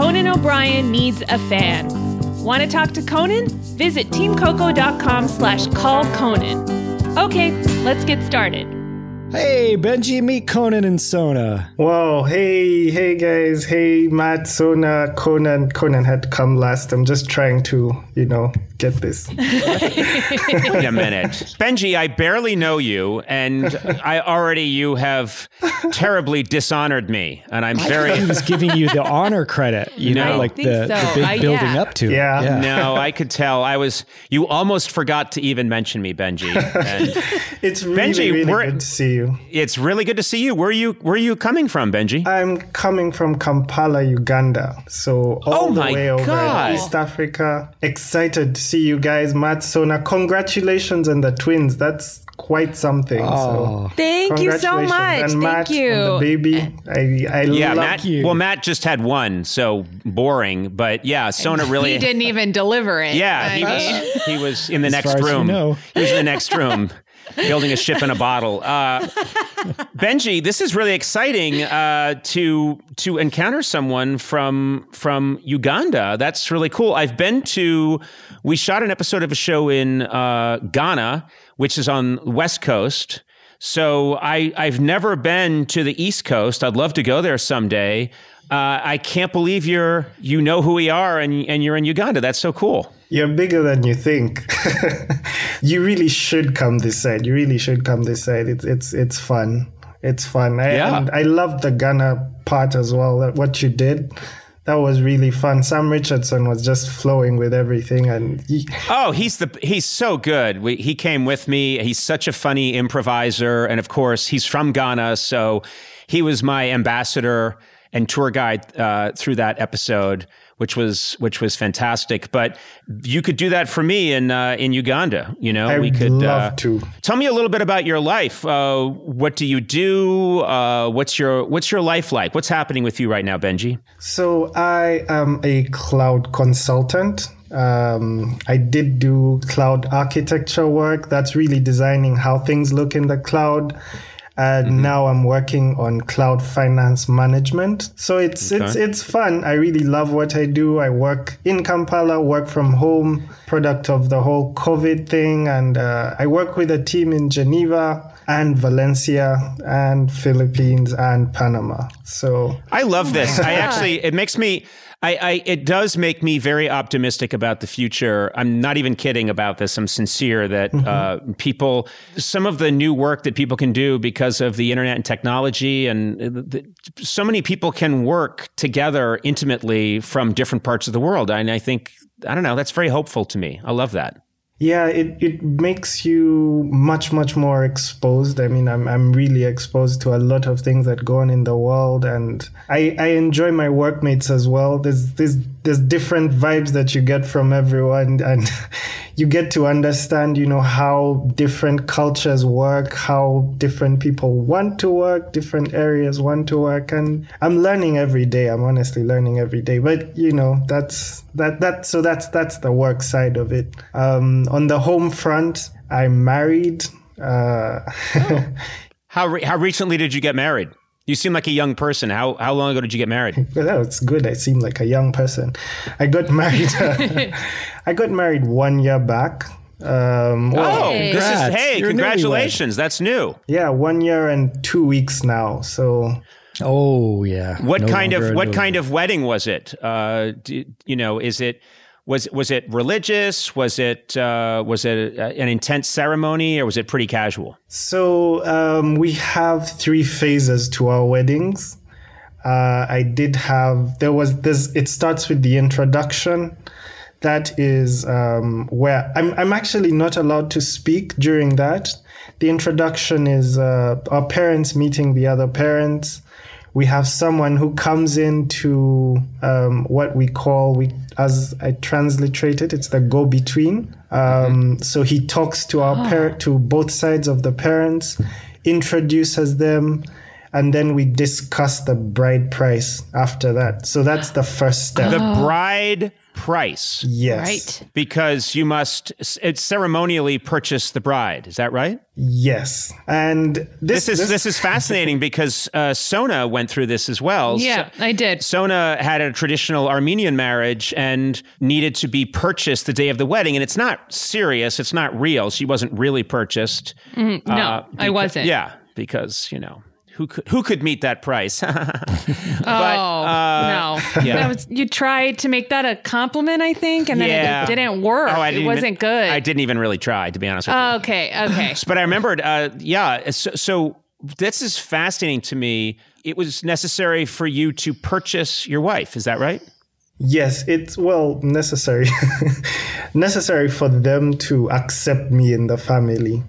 Conan O'Brien needs a fan. Want to talk to Conan? Visit teamcoco.com slash call Conan. Okay, let's get started. Hey, Benji, meet Conan and Sona. Whoa, hey, hey guys, hey Matt, Sona, Conan. Conan had come last. I'm just trying to, you know, get this. Wait a minute. Benji, I barely know you, and I already you have terribly dishonored me. And I'm very. He was giving you the honor credit, you know, I like the, so. the big I- building yeah. up to it. Yeah. No, I could tell. I was. You almost forgot to even mention me, Benji. And It's really, Benji, really we're- good to see you. it's really good to see you. Where are you? Where are you coming from, Benji? I'm coming from Kampala, Uganda. So oh all Oh the my way over God. in East Africa. Excited to see you guys, Matt, Sona. Congratulations on the twins. That's quite something. Oh. So Thank you so much. And Thank Matt you. and the baby. I, I yeah, love Matt. you. Well, Matt just had one, so boring. But yeah, Sona really. He didn't even deliver it. Yeah, he was. He was in the As next far as you room. know. He was in the next room, building a ship in a bottle. Uh, Benji, this is really exciting uh, to to encounter someone from from Uganda. That's really cool. I've been to. We shot an episode of a show in uh, Ghana, which is on the West Coast. So I I've never been to the East Coast. I'd love to go there someday. Uh, I can't believe you're you know who we are and and you're in Uganda. That's so cool. You're bigger than you think. you really should come this side. You really should come this side. It's it's it's fun. It's fun. I, Yeah. And I love the Ghana part as well. That what you did. That was really fun. Sam Richardson was just flowing with everything, and he, Oh, he's the he's so good. We, he came with me. He's such a funny improviser, and of course, he's from Ghana, so he was my ambassador and tour guide uh, through that episode, which was which was fantastic. But you could do that for me in uh, in Uganda. You know, I we would could love uh, to. Tell me a little bit about your life. Uh, what do you do? Uh, what's your what's your life like? What's happening with you right now, Benji? So I am a cloud consultant. Um, I did do cloud architecture work. That's really designing how things look in the cloud. And now I'm working on cloud finance management. So it's it's it's fun. I really love what I do. I work in Kampala, work from home, product of the whole COVID thing, and uh, I work with a team in Geneva and Valencia and Philippines and Panama. So I love this. I actually, it makes me, I, I, it does make me very optimistic about the future. I'm not even kidding about this. I'm sincere that uh, people, some of the new work that people can do because of the internet and technology, and uh, the, so many people can work together intimately from different parts of the world. And I think, I don't know, that's very hopeful to me. I love that. Yeah, it, it makes you much, much more exposed. I mean, I'm, I'm really exposed to a lot of things that go on in the world and I, I enjoy my workmates as well. There's, there's, there's different vibes that you get from everyone and you get to understand, you know, how different cultures work, how different people want to work, different areas want to work. And I'm learning every day. I'm honestly learning every day, but you know, that's, that, that, so that's, that's the work side of it. Um, on the home front, I'm married. Uh, How, re- how recently did you get married? You seem like a young person. How, how long ago did you get married? well, that's good. I seem like a young person. I got married. I got married one year back. Um, well, Oh, Hey. this is, hey, You're congratulations. That's new. yeah, one year and two weeks now. So Oh, yeah. What No kind of what kind of wedding was it? Uh, do, you know, is it was was it religious? Was it uh, was it a, an intense ceremony, or was it pretty casual? So um, we have three phases to our weddings. Uh, I did have there was this. It starts with the introduction. That is um, where I'm. I'm actually not allowed to speak during that. The introduction is uh, our parents meeting the other parents. We have someone who comes into um, what we call we as I transliterate it. It's the go between. Um, So he talks to our par- to both sides of the parents, introduces them, and then we discuss the bride price after that. So that's the first step. The bride price Yes. Right. because you must it's ceremonially purchase the bride. Is that right? Yes. And this, This is this, is fascinating because uh, Sona went through this as well. Yeah, I did. Sona had a traditional Armenian marriage and needed to be purchased the day of the wedding, and it's not serious. It's not real. She wasn't really purchased. No, Uh, I wasn't. Yeah, because you know who could who could meet that price? Oh uh, no! yeah. That was, you tried to make that a compliment, I think, and then Yeah. it didn't work. Oh, I it didn't wasn't even, good. I didn't even really try, to be honest with you. Okay, okay. But I remembered, uh, yeah. So, so this is fascinating to me. It was necessary for you to purchase your wife. Is that right? Yes, it's well necessary. necessary for them to accept me in the family.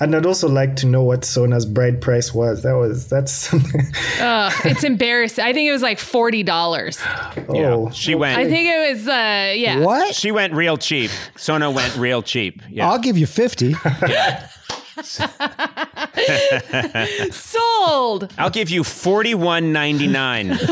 And I'd also like to know what Sona's bride price was. That was that's something. Ugh, it's embarrassing. I think it was like forty dollars. oh, She went. I think it was. Uh, yeah. What? she went real cheap. Sona went real cheap. Yeah. I'll give you 50. Sold. I'll give you forty one ninety nine.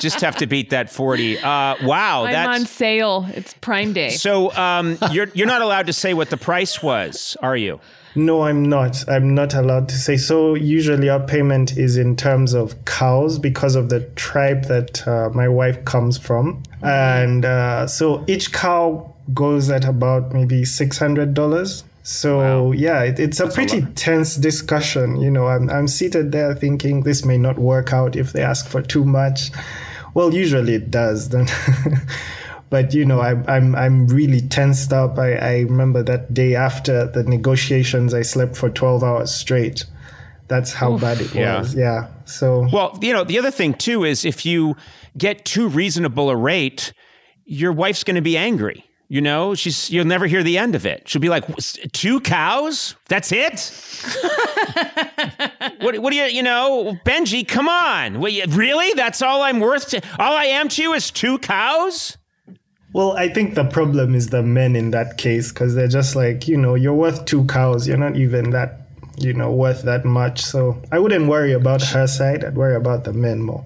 Just have to beat that forty. Uh, wow, I'm that's on sale. It's Prime Day. so. Um, you're you're not allowed to say what the price was, are you? No, I'm not. I'm not allowed to say. So usually our payment is in terms of cows because of the tribe that uh, my wife comes from, and uh, so each cow goes at about maybe six hundred dollars. So yeah, it, it's a pretty tense discussion. You know, I'm I'm seated there thinking this may not work out if they ask for too much. Well, usually it does. Then. but you know I'm I'm I'm really tensed up. I, I remember that day after the negotiations, I slept for twelve hours straight. That's how bad it Yeah. was. Yeah. So Well, you know, the other thing too is if you get too reasonable a rate, your wife's going to be angry. You know, she's you'll never hear the end of it. She'll be like, "S- two cows? That's it? what, what do you, you know, Benji, come on. What, really? That's all I'm worth to, all I am to you is two cows? well, I think the problem is the men in that case because they're just like you know you're worth two cows. You're not even that you know worth that much. So I wouldn't worry about her side. I'd worry about the men more.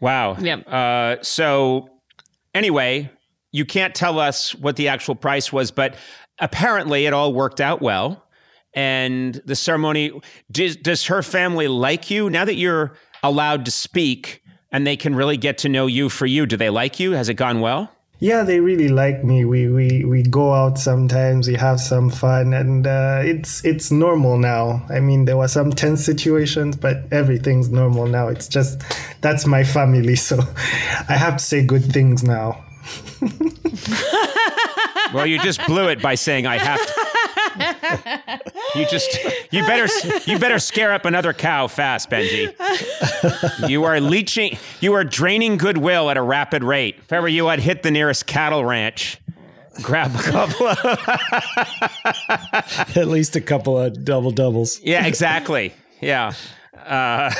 Wow. Yep. Uh, so, anyway, you can't tell us what the actual price was, but apparently it all worked out well. And the ceremony, does, does her family like you now that you're allowed to speak and they can really get to know you for you? Do they like you? Has it gone well? Yeah, they really like me. We we we go out sometimes. We have some fun, and uh, it's it's normal now. I mean, there were some tense situations, but everything's normal now. It's just that's my family, so I have to say good things now. Well, you just blew it by saying I have to. You just you better you better scare up another cow fast, Benji. You are leeching you are draining goodwill at a rapid rate. If ever you, I'd hit the nearest cattle ranch. Grab a couple of At least a couple of double doubles. Yeah, exactly. Yeah. Uh,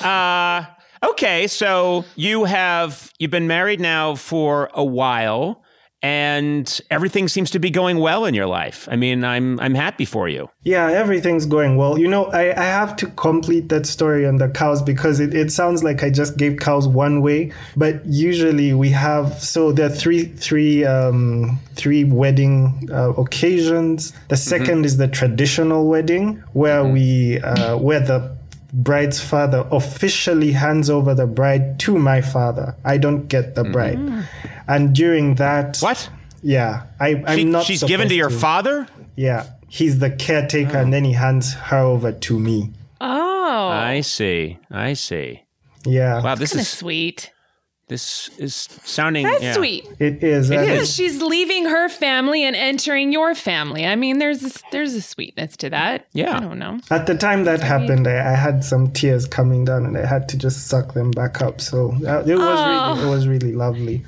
uh, okay, so you have you've been married now for a while, and everything seems to be going well in your life. I mean, I'm I'm happy for you. Yeah, everything's going well. You know, I, I have to complete that story on the cows because it, it sounds like I just gave cows one way, but usually we have so there are three three um, three wedding uh, occasions. The 2nd is the traditional wedding where we uh, where the bride's father officially hands over the bride to my father. I don't get the mm-hmm. bride, mm. and during that, What? Yeah, I, I'm She- not. she's given to your supposed father? yeah, he's the caretaker, and oh. then he hands her over to me. Oh, I see. I see. Yeah, Wow, this is sweet. This is sounding That's yeah. sweet. it is. and is. She's leaving her family and entering your family. I mean, there's a, there's a sweetness to that. Yeah. I don't know. At the time that happened, I, I had some tears coming down, and I had to just suck them back up. So uh, it was really, it was really lovely.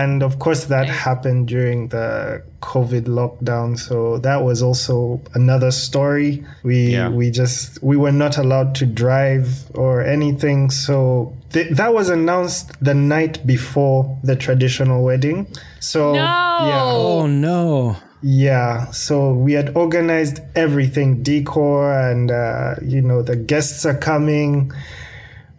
And of course, that happened during the COVID lockdown. So that was also another story. We Yeah. we just we were not allowed to drive or anything. So th- that was announced the night before the traditional wedding. So No. yeah. Oh no. Yeah, so we had organized everything, decor, and uh, you know the guests are coming.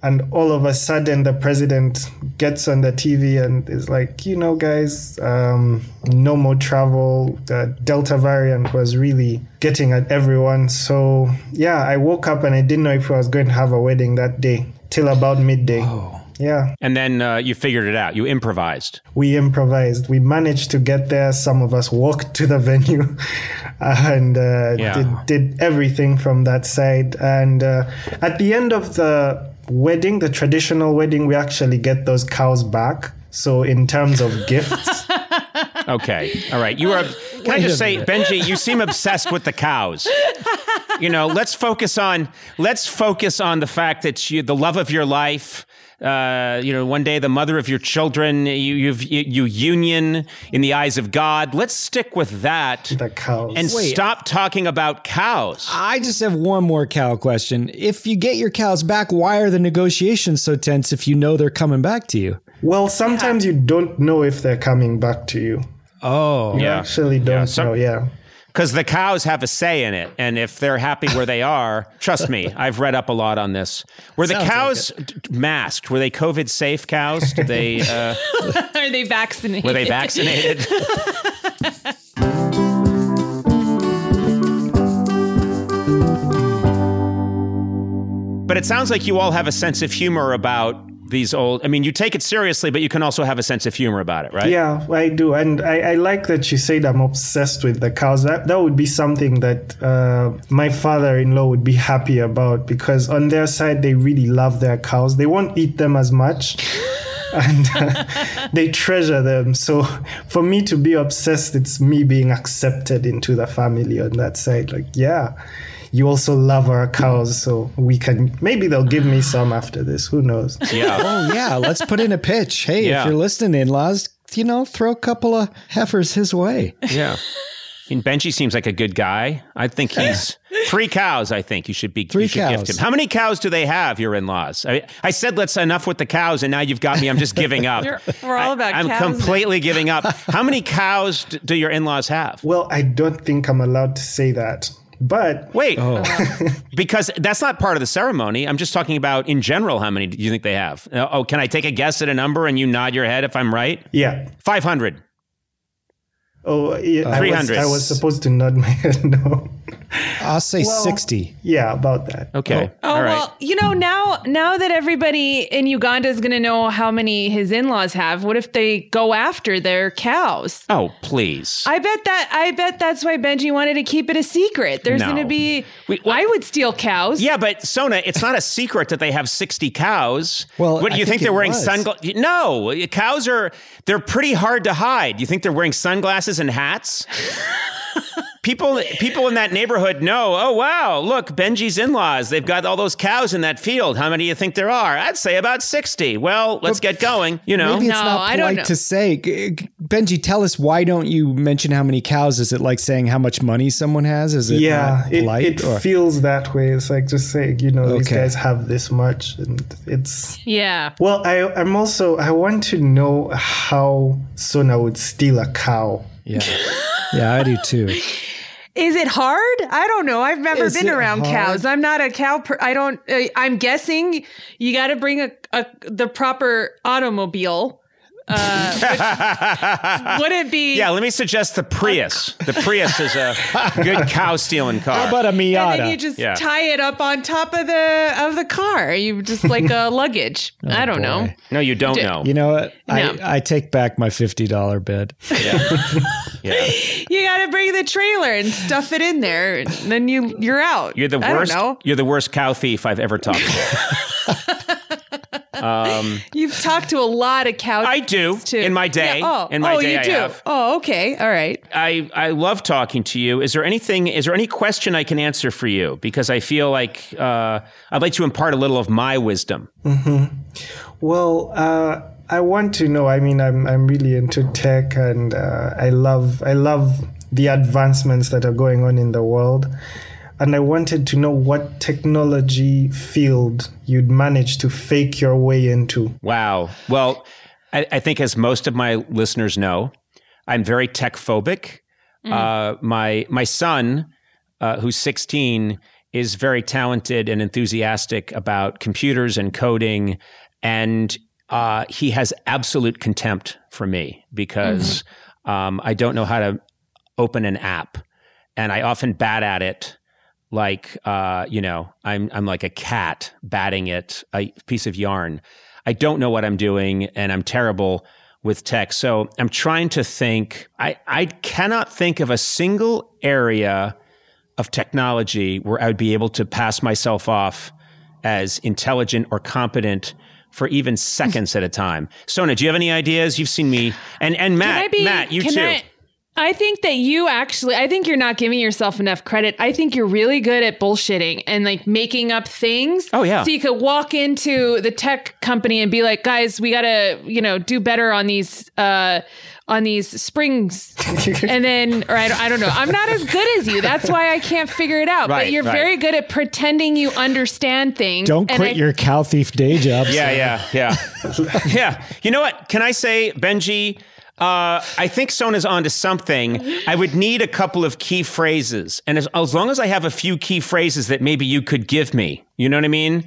And all of a sudden the president gets on the TV and is like, you know, guys, um, no more travel. The Delta variant was really getting at everyone. So yeah, I woke up and I didn't know if I was going to have a wedding that day till about midday. Yeah, And then uh, you figured it out. You improvised. we improvised. We managed to get there. Some of us walked to the venue and uh, Yeah. did, did everything from that side. And uh, at the end of the wedding, the traditional wedding, we actually get those cows back. So in terms of gifts, Okay. All right. You are. Can I just say, Benji, you seem obsessed with the cows. You know, let's focus on let's focus on the fact that you, the love of your life. Uh, you know, one day the mother of your children, you, you've you, you union in the eyes of God. Let's stick with that the cows. and Wait. stop talking about cows. I just have one more cow question. If you get your cows back, why are the negotiations so tense if you know they're coming back to you? well, sometimes you don't know if they're coming back to you. Oh. You Yeah. actually don't Yeah, some- know. Yeah. Because the cows have a say in it. And if they're happy where they are, trust me, I've read up a lot on this. Were the Sounds cows d- masked? Were they COVID safe cows? Did they, uh, Are they vaccinated? were they vaccinated? but it sounds like you all have a sense of humor about these old. I mean, you take it seriously, but you can also have a sense of humor about it, right? Yeah, I do, and I, I like that you said I'm obsessed with the cows. That that would be something that uh, my father-in-law would be happy about because on their side they really love their cows. They won't eat them as much. And uh, they treasure them. So for me to be obsessed, it's me being accepted into the family on that side. Like, yeah, you also love our cows, so we can maybe they'll give me some after this. Who knows? Yeah. Oh, yeah. Let's put in a pitch. Hey, Yeah. if you're listening, in laws, you know, throw a couple of heifers his way. Yeah. I mean, Benji seems like a good guy. I think he's three cows. I think you should be Three you should gift cows. him. How many cows do they have? Your in-laws. I, I said let's enough with the cows, and now you've got me. I'm just giving up. You're- we're all about I, am completely giving up. How many cows do your in-laws have? Well, I don't think I'm allowed to say that, but Wait, Oh. because that's not part of the ceremony. I'm just talking about in general. How many do you think they have? Uh, Oh, can I take a guess at a number and you nod your head if I'm right? yeah. Five hundred. Oh, yeah, I, was, 300. I was supposed to nod my head no. I'll say Well- 60. Yeah, about that. Okay. Oh All right. well, you know now now that everybody in Uganda is going to know how many his in-laws have, what if they go after their cows? oh, please. I bet that I bet that's why Benji wanted to keep it a secret. There's No. going to be We- well- I would steal cows. Yeah, but Sona, it's not a secret that they have 60 cows. Well, what do I you think, think they're wearing was. sunglasses? No, cows are they're pretty hard to hide. You think they're wearing sunglasses and hats? people people in that neighborhood know, "Oh wow, look, Benji's in-laws, they've got all those cows in that field. How many do you think there are?" I'd say about 60. Well, let's get going, you know. Maybe it's No, not I don't polite know. to say. G- g- Benji, tell us why don't you mention how many cows? Is it like saying how much money someone has? Is it Yeah, not it, polite? it or- feels that way. It's like just saying, you know, these guys have this much, and it's Yeah. well. I I'm also I want to know how Sona would steal a cow. Yeah, yeah, I do too. Is it hard? I don't know. I've never Is been around hard? cows. I'm not a cow. Per- I don't. Uh, I'm guessing you got to bring a, a the proper automobile. Uh, would, would it be? yeah, let me suggest the Prius. The Prius is a good cow stealing car. How about a And then you Miata? just Yeah. tie it up on top of the of the car. You just like a luggage. I don't know. no, you don't D- know. You know what? No. I, I take back my fifty dollar bid. yeah. You got to bring the trailer and stuff it in there, and then you you're out. You're the I worst. don't know. You're the worst cow thief I've ever talked to. Um, You've talked to a lot of cow. I do too. in my day. Yeah. Oh, in my oh, day, you I do. have. Oh, okay. All right. I I love talking to you. Is there anything? Is there any question I can answer for you? Because I feel like uh, I'd like to impart a little of my wisdom. Well, uh, I want to know. I mean, I'm I'm really into tech, and uh, I love I love the advancements that are going on in the world. And I wanted to know what technology field you'd manage to fake your way into. Wow. Well, I, I think as most of my listeners know, I'm very tech phobic. Uh, my my son, uh, who's 16, is very talented and enthusiastic about computers and coding, and uh, he has absolute contempt for me because um, I don't know how to open an app, and I often bat at it like uh, you know I'm I'm like a cat batting at a piece of yarn. I don't know what I'm doing, and I'm terrible with tech. So I'm trying to think. I I cannot think of a single area of technology where I would be able to pass myself off as intelligent or competent for even seconds at a time. Sona, do you have any ideas? You've seen me and and Matt, be- Matt, you too. I- I think that you actually, I think you're not giving yourself enough credit. I think you're really good at bullshitting and like making up things. Oh, yeah. So you could walk into the tech company and be like, guys, we got to, you know, do better on these, uh, on these springs. and then, or I don't, I don't know. I'm not as good as you. That's why I can't figure it out. Right, but you're right. very good at pretending you understand things. Don't And quit I- your cow thief day job. Yeah, yeah, yeah. yeah. You know what? Can I say, Benji? Uh, I think Sona's onto something. I would need a couple of key phrases. And as, as long as I have a few key phrases that maybe you could give me, you know what I mean?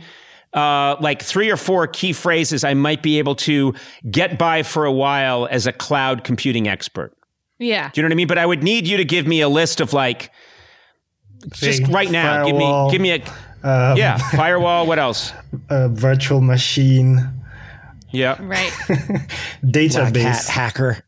Uh, like three or four key phrases, I might be able to get by for a while as a cloud computing expert. Yeah. Do you know what I mean? But I would need you to give me a list of like, just Say right now, firewall, give me, give me a, um, yeah, firewall. What else? a virtual machine, Yeah. Right. database, Black hat hacker.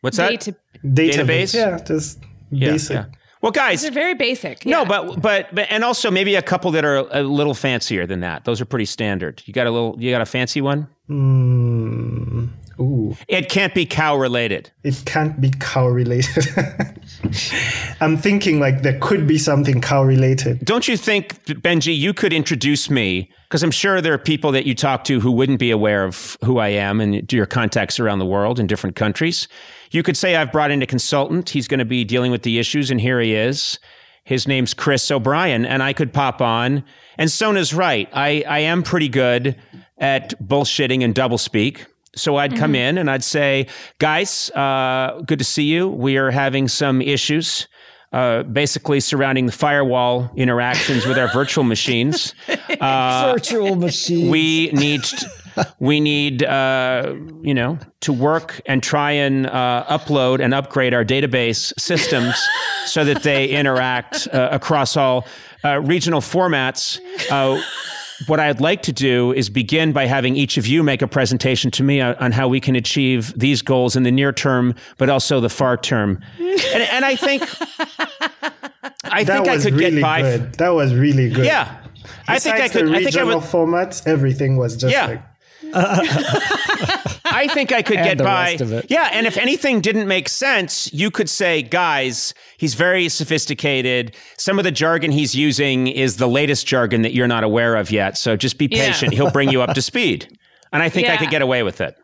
What's that? Data- Database? Yeah, just Yeah, basic. yeah. Well, guys, They're very basic. No, but but but and also maybe a couple that are a little fancier than that. Those are pretty standard. You got a little you got a fancy one? Mm, ooh, It can't be cow related. it can't be cow related. I'm thinking like there could be something cow related. Don't you think Benji you could introduce me because I'm sure there are people that you talk to who wouldn't be aware of who I am and your contacts around the world in different countries. You could say I've brought in a consultant. He's going to be dealing with the issues and here he is. His name's Chris O'Brien and I could pop on. And Sona's right. I, I am pretty good at bullshitting and doublespeak. So I'd come in and I'd say, guys, uh, good to see you. We are having some issues, uh, basically surrounding the firewall interactions with our virtual machines. Virtual machine. We need, we need, uh, you know, to work and try and uh, upload and upgrade our database systems so that they interact uh, across all uh, regional formats. What I'd like to do is begin by having each of you make a presentation to me on, on how we can achieve these goals in the near term, but also the far term. And, and I think, I That think I could really get by. good. That was really good. Yeah, I think I could. The I think I regional would. formats, everything was just Yeah. like I think I could And get the by. rest of it. Yeah, and if anything didn't make sense, you could say, guys, he's very sophisticated. Some of the jargon he's using is the latest jargon that you're not aware of yet. So just be Yeah. patient. He'll bring you up to speed. And I think I could get away with it.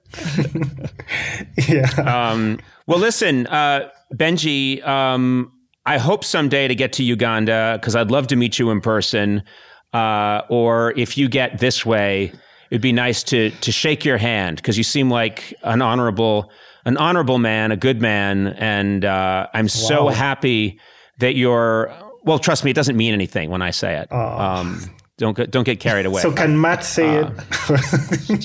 yeah. Um, well, listen, uh, Benji, um, I hope someday to get to Uganda because I'd love to meet you in person. Uh, or if you get this way, it'd be nice to to shake your hand because you seem like an honorable an honorable man, a good man, and uh, I'm so happy that you're. Well, trust me, it doesn't mean anything when I say it. Um, don't get don't get carried away. so can Matt say Uh, it?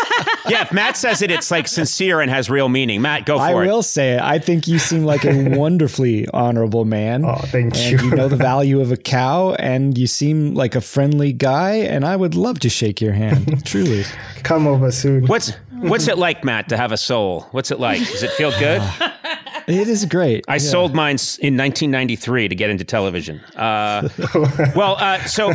yeah, if Matt says it, it's like sincere and has real meaning. Matt, go for I it. I will say it. I think you seem like a wonderfully honorable man. Oh, thank and you. you know the value of a cow, and you seem like a friendly guy. And I would love to shake your hand. Truly, Come over soon. What's what's it like, Matt, to have a soul? What's it like? Does it feel good? it is great. I sold mine in 1993 to get into television. Uh, well, uh, so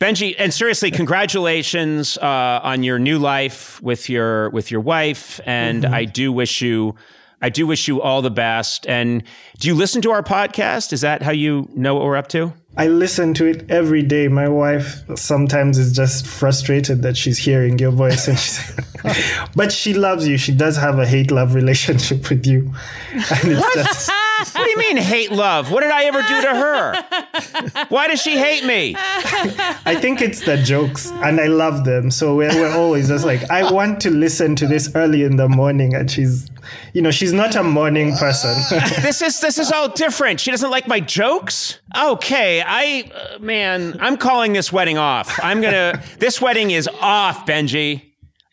Benji, and seriously, congratulations uh, on your new life with your with your wife, and I do wish you. I do wish you all the best. And do you listen to our podcast? Is that how you know what we're up to? I listen to it every day. My wife sometimes is just frustrated that she's hearing your voice, and she's, but she loves you. She does have a hate love relationship with you, and it's just what do you mean hate love? What did I ever do to her? Why does she hate me? I think it's the jokes, and I love them. So we're, we're always just like, I want to listen to this early in the morning, and she's, you know, she's not a morning person. This is this is all different. She doesn't like my jokes. Okay, I uh, man, I'm calling this wedding off. I'm gonna. This wedding is off, Benji.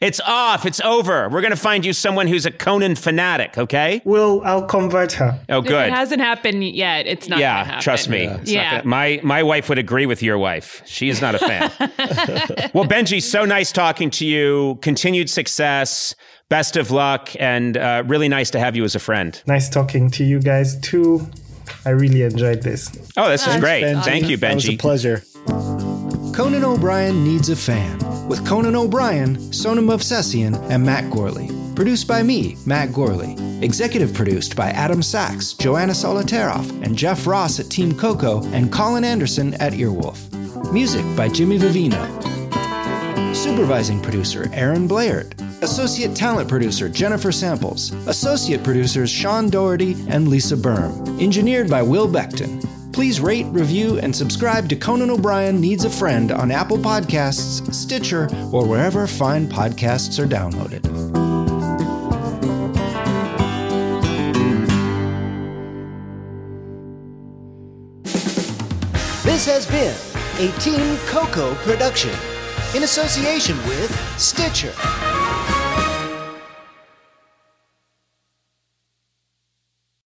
It's off. It's over. We're gonna find you someone who's a Conan fanatic. Okay. well, I'll convert her. Oh, good. it hasn't happened yet, it's not. Yeah, happen. trust me. Yeah. My my wife would agree with your wife. She is not a fan. well, Benji, so nice talking to you. Continued success. Best of luck, and uh, really nice to have you as a friend. Nice talking to you guys too. I really enjoyed this. Oh, this is great. Benji. Thank you, That was a pleasure. Conan O'Brien Needs a Fan with Conan O'Brien, Sona Movsesian, and Matt Gorley. Produced by me, Matt Gorley. Executive produced by Adam Sachs, Joanna Solotaroff, and Jeff Ross at Team Coco, and Colin Anderson at Earwolf. Music by Jimmy Vivino. Supervising producer Aaron Bleyaert. Associate talent producer Jennifer Samples. Associate producers Sean Doherty and Lisa Berm. Engineered by Will Beckton. Please rate, review, and subscribe to Conan O'Brien Needs a Friend on Apple Podcasts, Stitcher, or wherever fine podcasts are downloaded. This has been a Team Coco production in association with Stitcher.